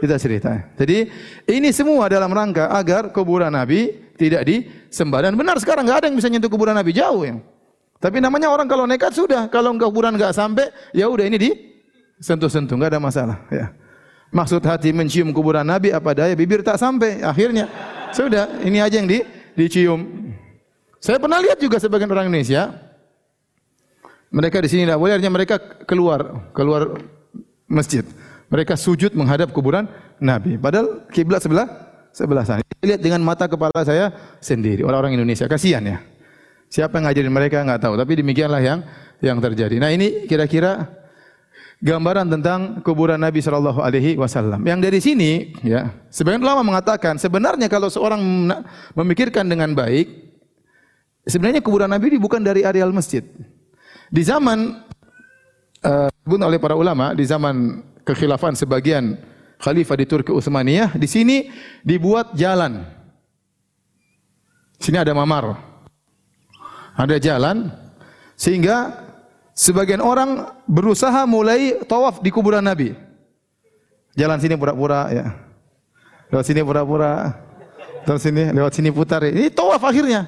Kita cerita. Jadi ini semua dalam rangka agar kuburan Nabi tidak disembah. Dan benar sekarang nggak ada yang bisa nyentuh kuburan Nabi jauh yang. Tapi namanya orang kalau nekat sudah, kalau kuburan enggak sampai, ya udah ini di sentuh-sentuh, enggak ada masalah, ya. Maksud hati mencium kuburan Nabi apa daya bibir tak sampai, akhirnya sudah ini aja yang di, dicium. Saya pernah lihat juga sebagian orang Indonesia, mereka di sini tidak boleh, mereka keluar, keluar masjid. Mereka sujud menghadap kuburan Nabi. Padahal kiblat sebelah sebelah sana. Lihat dengan mata kepala saya sendiri. Orang-orang Indonesia kasihan ya. Siapa yang ngajarin mereka nggak tahu, tapi demikianlah yang yang terjadi. Nah, ini kira-kira gambaran tentang kuburan Nabi Shallallahu alaihi wasallam. Yang dari sini ya, sebagian ulama mengatakan sebenarnya kalau seorang memikirkan dengan baik, sebenarnya kuburan Nabi ini bukan dari areal masjid. Di zaman uh, oleh para ulama di zaman kekhilafan sebagian khalifah di Turki Utsmaniyah, di sini dibuat jalan. Sini ada mamar ada jalan sehingga sebagian orang berusaha mulai tawaf di kuburan Nabi. Jalan sini pura-pura ya. Lewat sini pura-pura. Terus sini lewat sini putar. Ini tawaf akhirnya.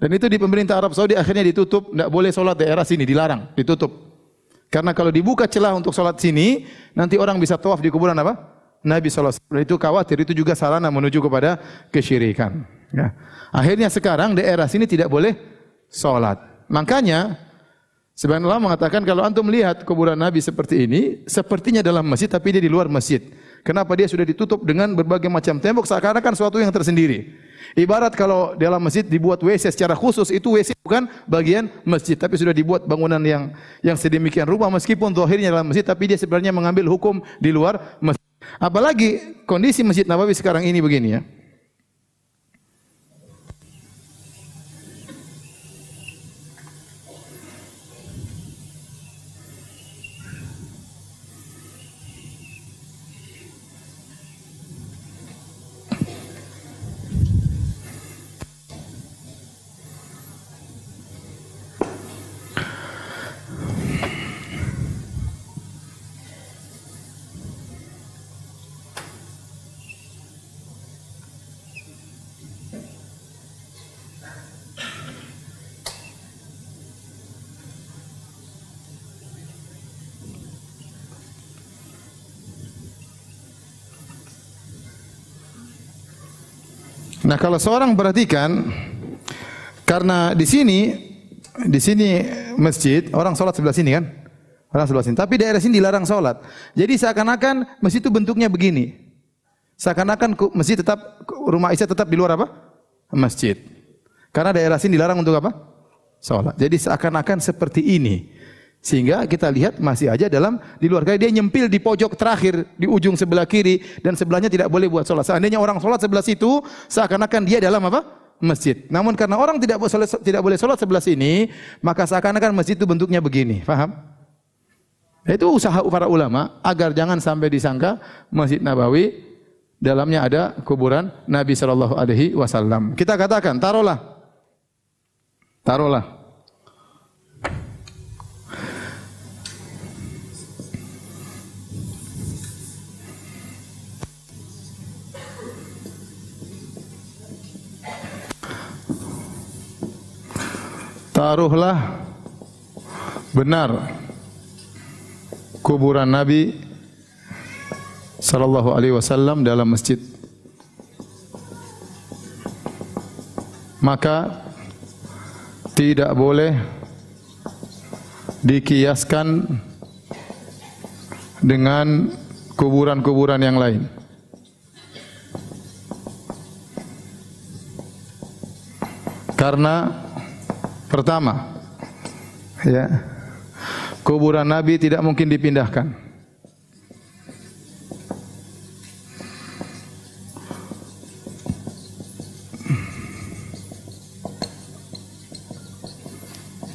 Dan itu di pemerintah Arab Saudi akhirnya ditutup, tidak boleh sholat daerah sini, dilarang, ditutup. Karena kalau dibuka celah untuk sholat sini, nanti orang bisa tawaf di kuburan apa? Nabi SAW. Itu khawatir, itu juga sarana menuju kepada kesyirikan. Ya. Akhirnya sekarang daerah sini tidak boleh salat. Makanya sebagian ulama mengatakan kalau antum melihat kuburan Nabi seperti ini, sepertinya dalam masjid tapi dia di luar masjid. Kenapa dia sudah ditutup dengan berbagai macam tembok seakan-akan suatu yang tersendiri. Ibarat kalau dalam masjid dibuat WC secara khusus, itu WC bukan bagian masjid, tapi sudah dibuat bangunan yang yang sedemikian rupa meskipun zahirnya dalam masjid, tapi dia sebenarnya mengambil hukum di luar masjid. Apalagi kondisi Masjid Nabawi sekarang ini begini ya. Nah, kalau seorang perhatikan karena di sini di sini masjid, orang sholat sebelah sini kan? Orang sebelah sini. Tapi daerah sini dilarang sholat. Jadi seakan-akan masjid itu bentuknya begini. Seakan-akan masjid tetap rumah Isya tetap di luar apa? Masjid. Karena daerah sini dilarang untuk apa? Sholat. Jadi seakan-akan seperti ini. Sehingga kita lihat masih aja dalam di luar. Kayak dia nyempil di pojok terakhir di ujung sebelah kiri dan sebelahnya tidak boleh buat sholat. Seandainya orang sholat sebelah situ, seakan-akan dia dalam apa? Masjid. Namun karena orang tidak boleh sholat, tidak boleh sholat sebelah sini, maka seakan-akan masjid itu bentuknya begini. Faham? Itu usaha para ulama agar jangan sampai disangka Masjid Nabawi dalamnya ada kuburan Nabi Shallallahu Alaihi Wasallam. Kita katakan, taruhlah, taruhlah taruhlah. Benar. Kuburan Nabi sallallahu alaihi wasallam dalam masjid. Maka tidak boleh dikiaskan dengan kuburan-kuburan yang lain. Karena pertama, ya, kuburan Nabi tidak mungkin dipindahkan.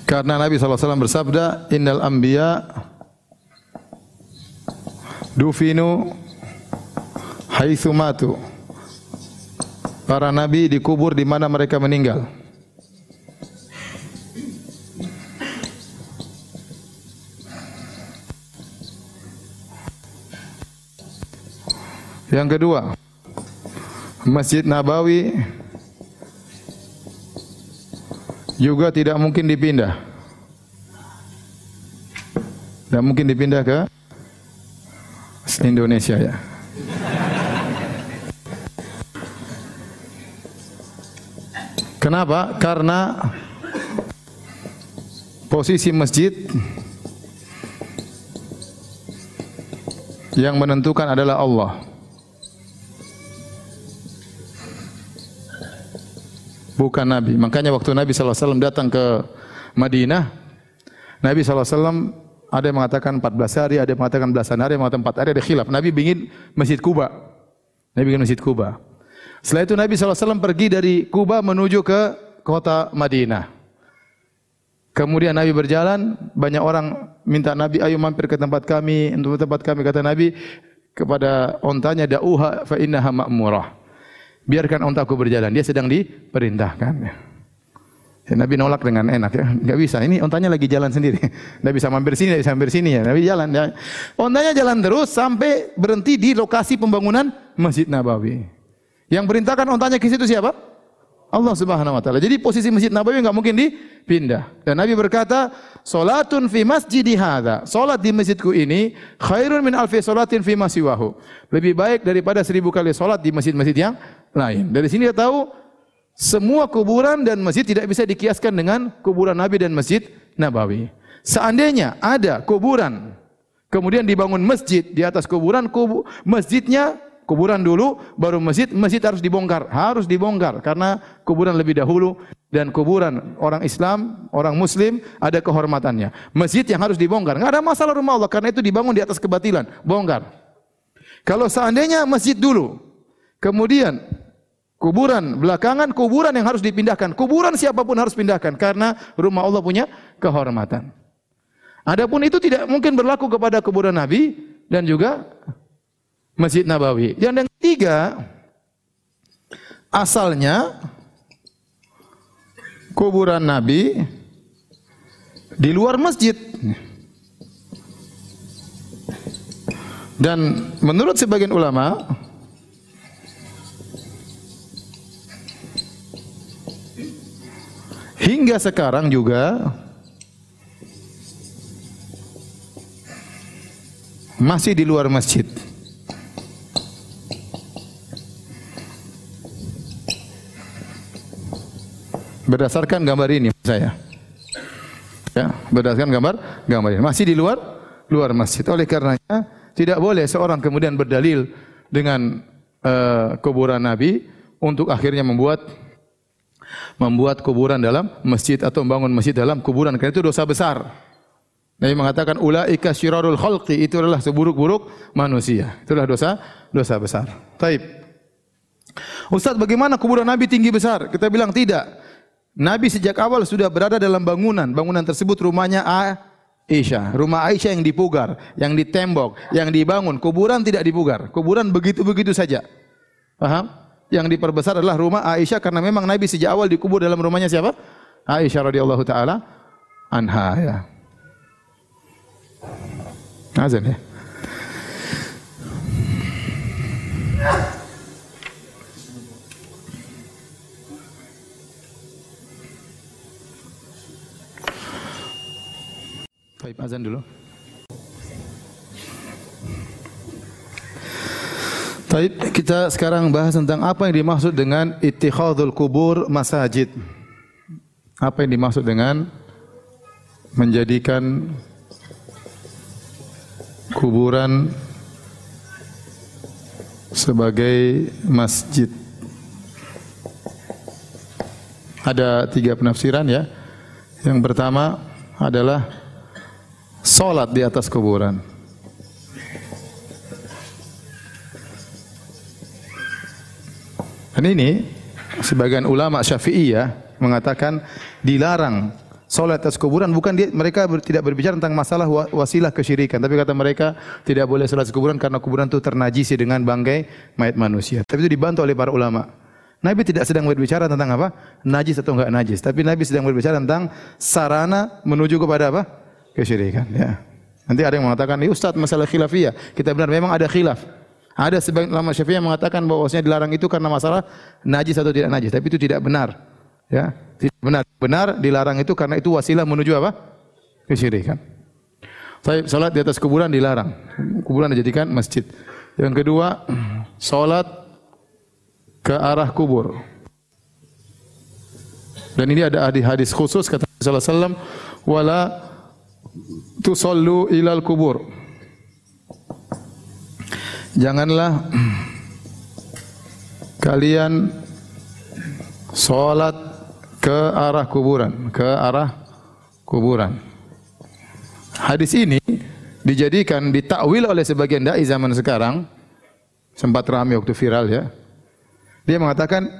Karena Nabi SAW bersabda, Innal anbiya dufinu haitsu matu. Para nabi dikubur di mana mereka meninggal. Yang kedua, Masjid Nabawi juga tidak mungkin dipindah. Tidak mungkin dipindah ke Indonesia ya. Kenapa? Karena posisi masjid yang menentukan adalah Allah. Bukan Nabi. Makanya waktu Nabi SAW datang ke Madinah, Nabi SAW ada yang mengatakan 14 hari, ada yang mengatakan belasan hari, ada yang mengatakan 4 hari, ada khilaf. Nabi ingin Masjid Kuba. Nabi ingin Masjid Kuba. Setelah itu Nabi SAW pergi dari Kuba menuju ke kota Madinah. Kemudian Nabi berjalan, banyak orang minta Nabi, ayo mampir ke tempat kami, untuk tempat kami. Kata Nabi kepada ontanya, da'uha fa innaha ma'murah biarkan ontaku berjalan. Dia sedang diperintahkan. Ya, Nabi nolak dengan enak ya, nggak bisa. Ini ontanya lagi jalan sendiri. Nggak bisa mampir sini, nggak bisa mampir sini ya. Nabi jalan. Ya. Ontanya jalan terus sampai berhenti di lokasi pembangunan Masjid Nabawi. Yang perintahkan ontanya ke situ siapa? Allah Subhanahu wa taala. Jadi posisi Masjid Nabawi enggak mungkin dipindah. Dan Nabi berkata, "Salatun fi masjidi hadza." Salat di masjidku ini khairun min alfi salatin fi masiwahu. Lebih baik daripada seribu kali salat di masjid-masjid yang lain. Dari sini kita tahu semua kuburan dan masjid tidak bisa dikiaskan dengan kuburan Nabi dan Masjid Nabawi. Seandainya ada kuburan kemudian dibangun masjid di atas kuburan, kubu, masjidnya kuburan dulu, baru masjid, masjid harus dibongkar, harus dibongkar karena kuburan lebih dahulu dan kuburan orang Islam, orang Muslim ada kehormatannya. Masjid yang harus dibongkar, nggak ada masalah rumah Allah karena itu dibangun di atas kebatilan, bongkar. Kalau seandainya masjid dulu, kemudian kuburan belakangan kuburan yang harus dipindahkan, kuburan siapa pun harus pindahkan karena rumah Allah punya kehormatan. Adapun itu tidak mungkin berlaku kepada kuburan Nabi dan juga Masjid Nabawi. Yang yang ketiga, asalnya kuburan Nabi di luar masjid. Dan menurut sebagian ulama, hingga sekarang juga masih di luar masjid. Berdasarkan gambar ini saya. Ya, berdasarkan gambar gambar ini. Masih di luar luar masjid. Oleh karenanya tidak boleh seorang kemudian berdalil dengan uh, kuburan Nabi untuk akhirnya membuat membuat kuburan dalam masjid atau membangun masjid dalam kuburan karena itu dosa besar. Nabi mengatakan ulaika syirarul khalqi itu adalah seburuk-buruk manusia. Itulah dosa dosa besar. Taib. Ustaz, bagaimana kuburan Nabi tinggi besar? Kita bilang tidak. Nabi sejak awal sudah berada dalam bangunan. Bangunan tersebut rumahnya Aisyah. Rumah Aisyah yang dipugar, yang ditembok, yang dibangun. Kuburan tidak dipugar. Kuburan begitu-begitu saja. Paham? Yang diperbesar adalah rumah Aisyah karena memang Nabi sejak awal dikubur dalam rumahnya siapa? Aisyah radhiyallahu taala anha ya. Azan ya. azan dulu. Taib, kita sekarang bahas tentang apa yang dimaksud dengan ittikhadul kubur masajid. Apa yang dimaksud dengan menjadikan kuburan sebagai masjid. Ada tiga penafsiran ya. Yang pertama adalah solat di atas kuburan. Dan ini sebagian ulama Syafi'iyah mengatakan dilarang salat atas kuburan bukan dia, mereka ber, tidak berbicara tentang masalah wasilah kesyirikan tapi kata mereka tidak boleh salat kuburan karena kuburan itu ternajisi dengan bangkai mayat manusia. Tapi itu dibantu oleh para ulama. Nabi tidak sedang berbicara tentang apa? Najis atau enggak najis, tapi Nabi sedang berbicara tentang sarana menuju kepada apa? Kesyirikan, ya. Nanti ada yang mengatakan, "Ini Ustaz, masalah khilafiyah." Kita benar memang ada khilaf. Ada sebagian ulama Syafi'i yang mengatakan bahwasanya dilarang itu karena masalah najis atau tidak najis, tapi itu tidak benar. Ya, tidak benar. Benar dilarang itu karena itu wasilah menuju apa? Kesyirikan. Saya salat di atas kuburan dilarang. Kuburan dijadikan masjid. Yang kedua, salat ke arah kubur. Dan ini ada hadis khusus kata Rasulullah sallallahu wala tusallu ilal kubur. Janganlah kalian salat ke arah kuburan, ke arah kuburan. Hadis ini dijadikan ditakwil oleh sebagian dai zaman sekarang sempat ramai waktu viral ya. Dia mengatakan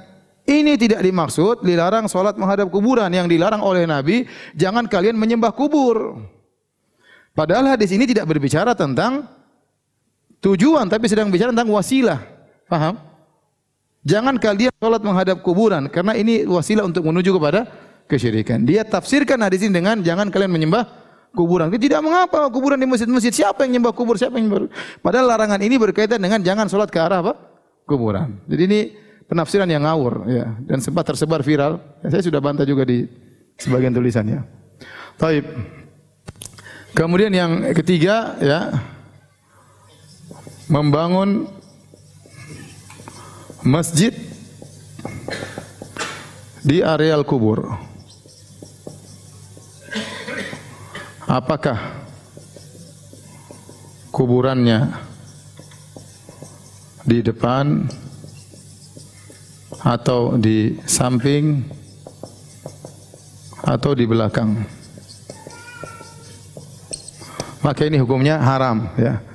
ini tidak dimaksud dilarang salat menghadap kuburan yang dilarang oleh Nabi, jangan kalian menyembah kubur. Padahal hadis ini tidak berbicara tentang tujuan tapi sedang bicara tentang wasilah. Paham? Jangan kalian salat menghadap kuburan karena ini wasilah untuk menuju kepada kesyirikan. Dia tafsirkan hadis ini dengan jangan kalian menyembah kuburan. Tidak mengapa kuburan di masjid-masjid. Siapa yang menyembah kubur? Siapa yang menyembah? Padahal larangan ini berkaitan dengan jangan salat ke arah apa? Kuburan. Jadi ini penafsiran yang ngawur ya dan sempat tersebar viral. Saya sudah bantah juga di sebagian tulisannya. Taib. Kemudian yang ketiga ya membangun masjid di areal kubur. Apakah kuburannya di depan atau di samping atau di belakang? Maka ini hukumnya haram ya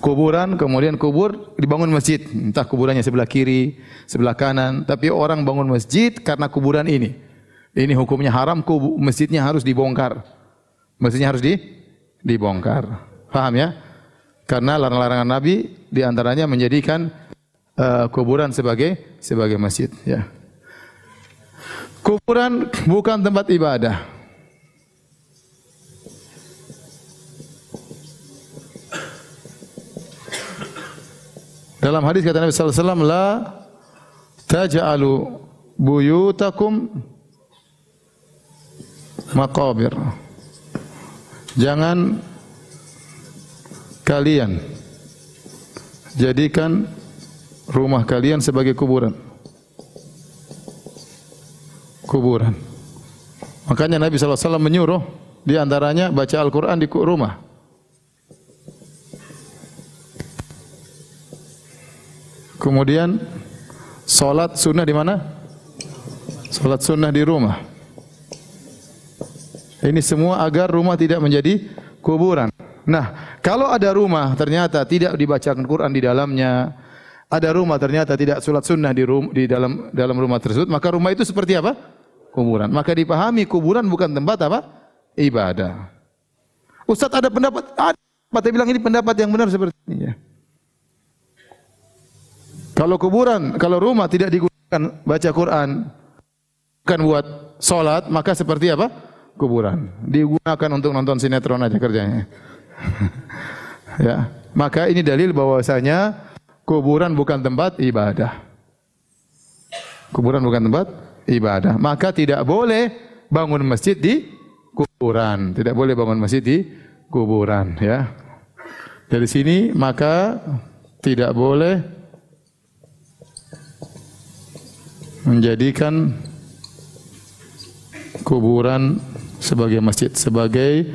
kuburan, kemudian kubur dibangun masjid. Entah kuburannya sebelah kiri, sebelah kanan, tapi orang bangun masjid karena kuburan ini. Ini hukumnya haram, kubur, masjidnya harus dibongkar. Masjidnya harus di dibongkar. Paham ya? Karena larang-larangan Nabi di antaranya menjadikan uh, kuburan sebagai sebagai masjid. Ya. Kuburan bukan tempat ibadah. Dalam hadis kata Nabi sallallahu alaihi wasallam la taj'alu buyutakum maqabir. Jangan kalian jadikan rumah kalian sebagai kuburan. Kuburan. Makanya Nabi sallallahu alaihi wasallam menyuruh di antaranya baca Al-Qur'an di rumah. Kemudian solat sunnah di mana? Solat sunnah di rumah. Ini semua agar rumah tidak menjadi kuburan. Nah, kalau ada rumah ternyata tidak dibacakan Quran di dalamnya, ada rumah ternyata tidak solat sunnah di, rum, di dalam dalam rumah tersebut, maka rumah itu seperti apa? Kuburan. Maka dipahami kuburan bukan tempat apa? Ibadah. Ustaz ada pendapat, ada. Mata bilang ini pendapat yang benar seperti ini. Ya. Kalau kuburan, kalau rumah tidak digunakan baca Quran, bukan buat sholat, maka seperti apa? Kuburan. Digunakan untuk nonton sinetron aja kerjanya. ya, maka ini dalil bahwasanya kuburan bukan tempat ibadah. Kuburan bukan tempat ibadah. Maka tidak boleh bangun masjid di kuburan. Tidak boleh bangun masjid di kuburan ya. Dari sini maka tidak boleh menjadikan kuburan sebagai masjid, sebagai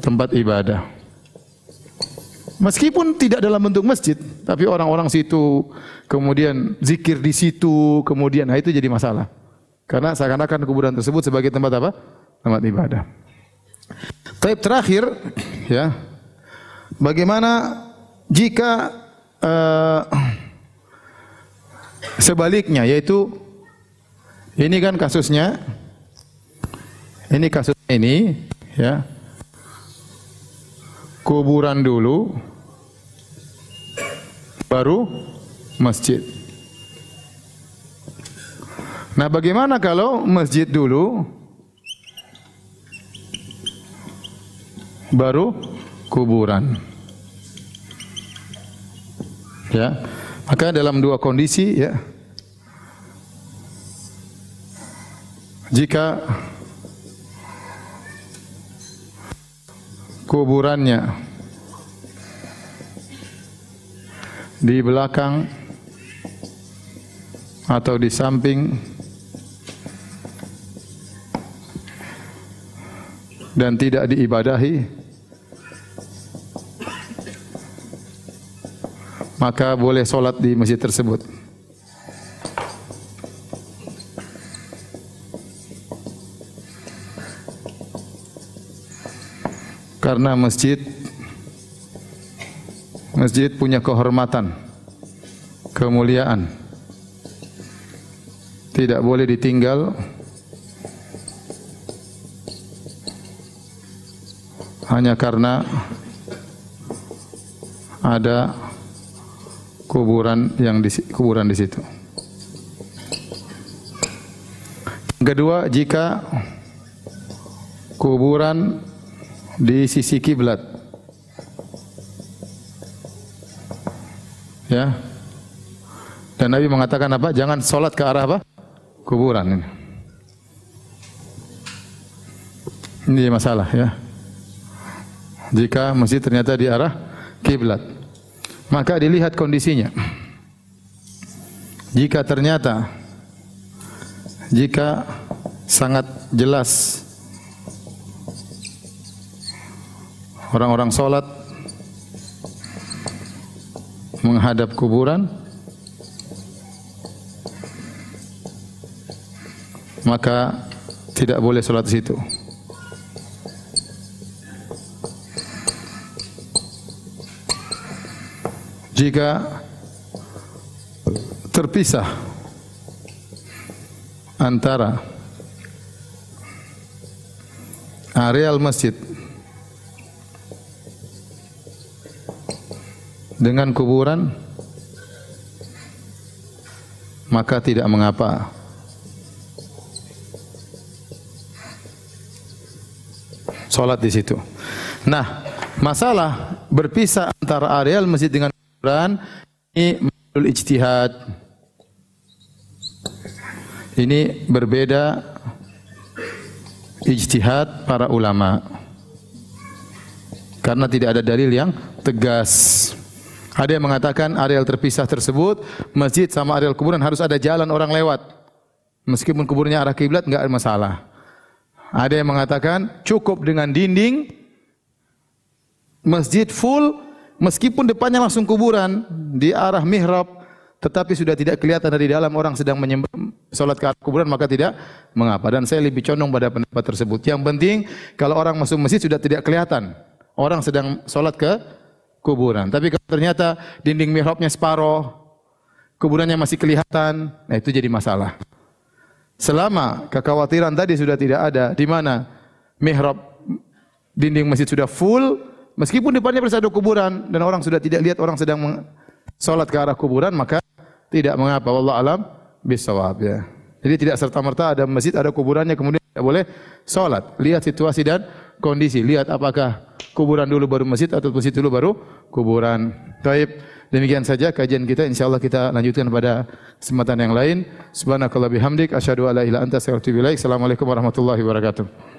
tempat ibadah. Meskipun tidak dalam bentuk masjid, tapi orang-orang situ kemudian zikir di situ, kemudian nah itu jadi masalah. Karena seakan-akan kuburan tersebut sebagai tempat apa? Tempat ibadah. Taib terakhir ya. Bagaimana jika uh, sebaliknya yaitu ini kan kasusnya ini kasus ini ya. Kuburan dulu baru masjid. Nah, bagaimana kalau masjid dulu baru kuburan? Ya. Maka dalam dua kondisi ya. Jika kuburannya di belakang atau di samping dan tidak diibadahi maka boleh solat di masjid tersebut. Karena masjid masjid punya kehormatan, kemuliaan. Tidak boleh ditinggal hanya karena ada kuburan yang di kuburan di situ. Kedua, jika kuburan di sisi kiblat. Ya. Dan Nabi mengatakan apa? Jangan sholat ke arah apa? Kuburan ini. Ini masalah ya. Jika masjid ternyata di arah kiblat, maka dilihat kondisinya. Jika ternyata jika sangat jelas orang-orang sholat menghadap kuburan maka tidak boleh sholat di situ. Jika terpisah antara areal masjid dengan kuburan maka tidak mengapa sholat di situ. Nah, masalah berpisah antara areal masjid dengan kuburan ini menurut ijtihad. Ini berbeda ijtihad para ulama. Karena tidak ada dalil yang tegas. Ada yang mengatakan areal terpisah tersebut masjid sama areal kuburan harus ada jalan orang lewat. Meskipun kuburnya arah kiblat enggak ada masalah. Ada yang mengatakan cukup dengan dinding masjid full meskipun depannya langsung kuburan di arah mihrab tetapi sudah tidak kelihatan dari dalam orang sedang menyembah salat ke arah kuburan maka tidak mengapa dan saya lebih condong pada pendapat tersebut. Yang penting kalau orang masuk masjid sudah tidak kelihatan orang sedang salat ke kuburan. Tapi kalau ternyata dinding mihrabnya separoh, kuburannya masih kelihatan, nah itu jadi masalah. Selama kekhawatiran tadi sudah tidak ada, di mana mihrab dinding masjid sudah full, meskipun depannya ada kuburan dan orang sudah tidak lihat orang sedang sholat ke arah kuburan, maka tidak mengapa. Allah alam bisawab ya. Jadi tidak serta merta ada masjid, ada kuburannya kemudian tidak boleh sholat. Lihat situasi dan kondisi. Lihat apakah kuburan dulu baru masjid atau masjid dulu baru kuburan. Taib. Demikian saja kajian kita. InsyaAllah kita lanjutkan pada kesempatan yang lain. Subhanakallah bihamdik. Asyadu ala ila anta Assalamualaikum warahmatullahi wabarakatuh.